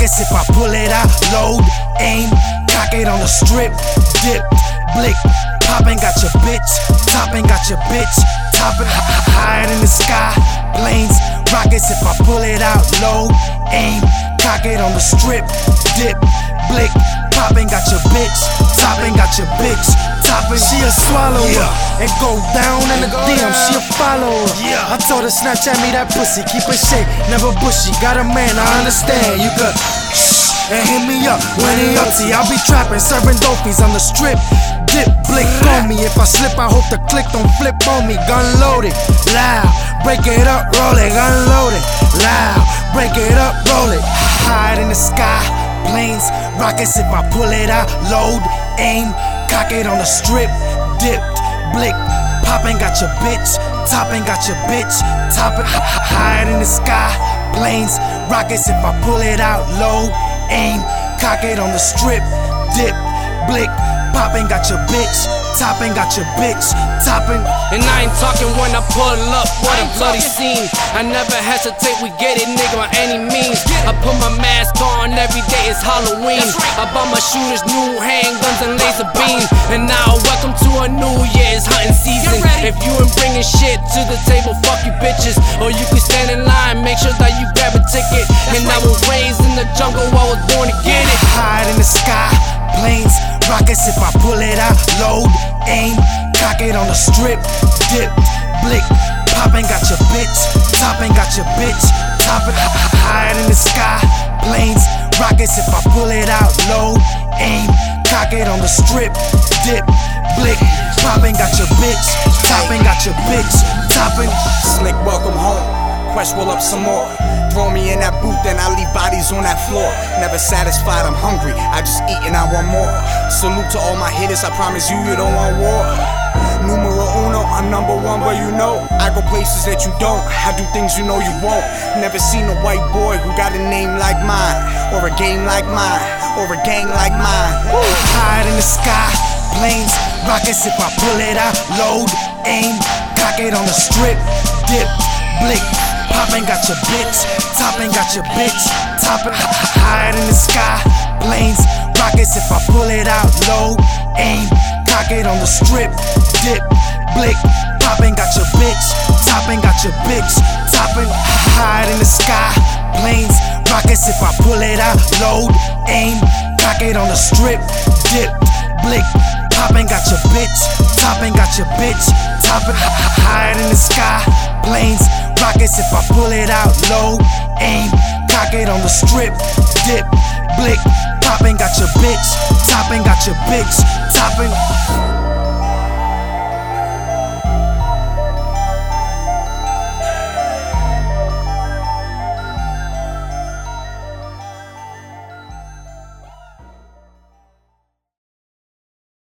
rockets if I pull it out. Load, aim, cock it on the strip, dip, blick, poppin', got your bitch, top toppin', got your bitch, top toppin', higher in the sky, planes, rockets if I pull it out. Load, aim, cock it on the strip, dip, blick, poppin', got your bitch, top toppin', got your bitch, top toppin'. She a swallower Yeah. and go down in the DM. She a follower. Yeah. I told her Snapchat me that pussy, keep it shake, never bushy. Got a man, I understand. You could and hit me up when he up to. I'll be trapping, serving dopies on the strip. Dip, blick on me. If I slip, I hope the click don't flip on me. Gun loaded, loud. Break it up, roll it. Gun loaded, loud. Break it up, roll it. Hide in the sky, planes, rockets. If I pull it out, load, aim, cock it on the strip. Dipped, blick, poppin', got your bitch. Toppin', got your bitch. Toppin', hide in the sky, planes, rockets. If I pull it out, load, aim, cock it on the strip. Dip, blick, poppin', got your bitch. Toppin', got your bitch. Toppin'. And I ain't talking when I pull up, what a bloody scene. I never hesitate, we get it, nigga, by any means. I put my mask on every day, it's Halloween. I bought my shooters new handguns and laser beams. And now, welcome to a new year, it's hunting season. If you ain't bringing shit to the table, fuck you bitches. Or you can stand in line, make sure that you grab a ticket. And I raised in the jungle, I was born to get it. Hide in the sky, planes, rockets if I pull it out. Load, aim, cock it on the strip. Dip, blick, poppin', got your bitch. Toppin', got your bitch. Toppin', hide in the sky, planes, rockets if I pull it out. Load, aim, cock it on the strip. Dip, blick, poppin', got your bitch. Toppin', got your bitch. Toppin'. Slick, welcome home. Quest roll up some more. Throw me in that booth, then I leave bodies on that floor. Never satisfied, I'm hungry. I just eat and I want more. Salute to all my hitters, I promise you, you don't want war. Numero uno, I'm number one, but you know I go places that you don't. I do things you know you won't. Never seen a white boy who got a name like mine, or a game like mine, or a gang like mine. Woo. Hide in the sky, planes, rockets if I pull it out. Load, aim, cock it on the strip. Dip, poppin', got your bitch. Toppin', got your bitch. Toppin', hide in the sky, planes, rockets if I pull it out. Load, aim, cock it on the strip. Dip, blick, poppin', got your bitch. Toppin', got your bitch. Toppin', hide in the sky, planes, rockets if I pull it out. Load, aim, cock it on the strip. Dip, blick, poppin', got your bitch. Toppin', got your bitch. Toppin', hide in the sky, planes, rockets if I pull it out. Load, aim, cock it on the strip. Dip, blick, poppin', got your bitch. Toppin', got your bitch. Toppin'.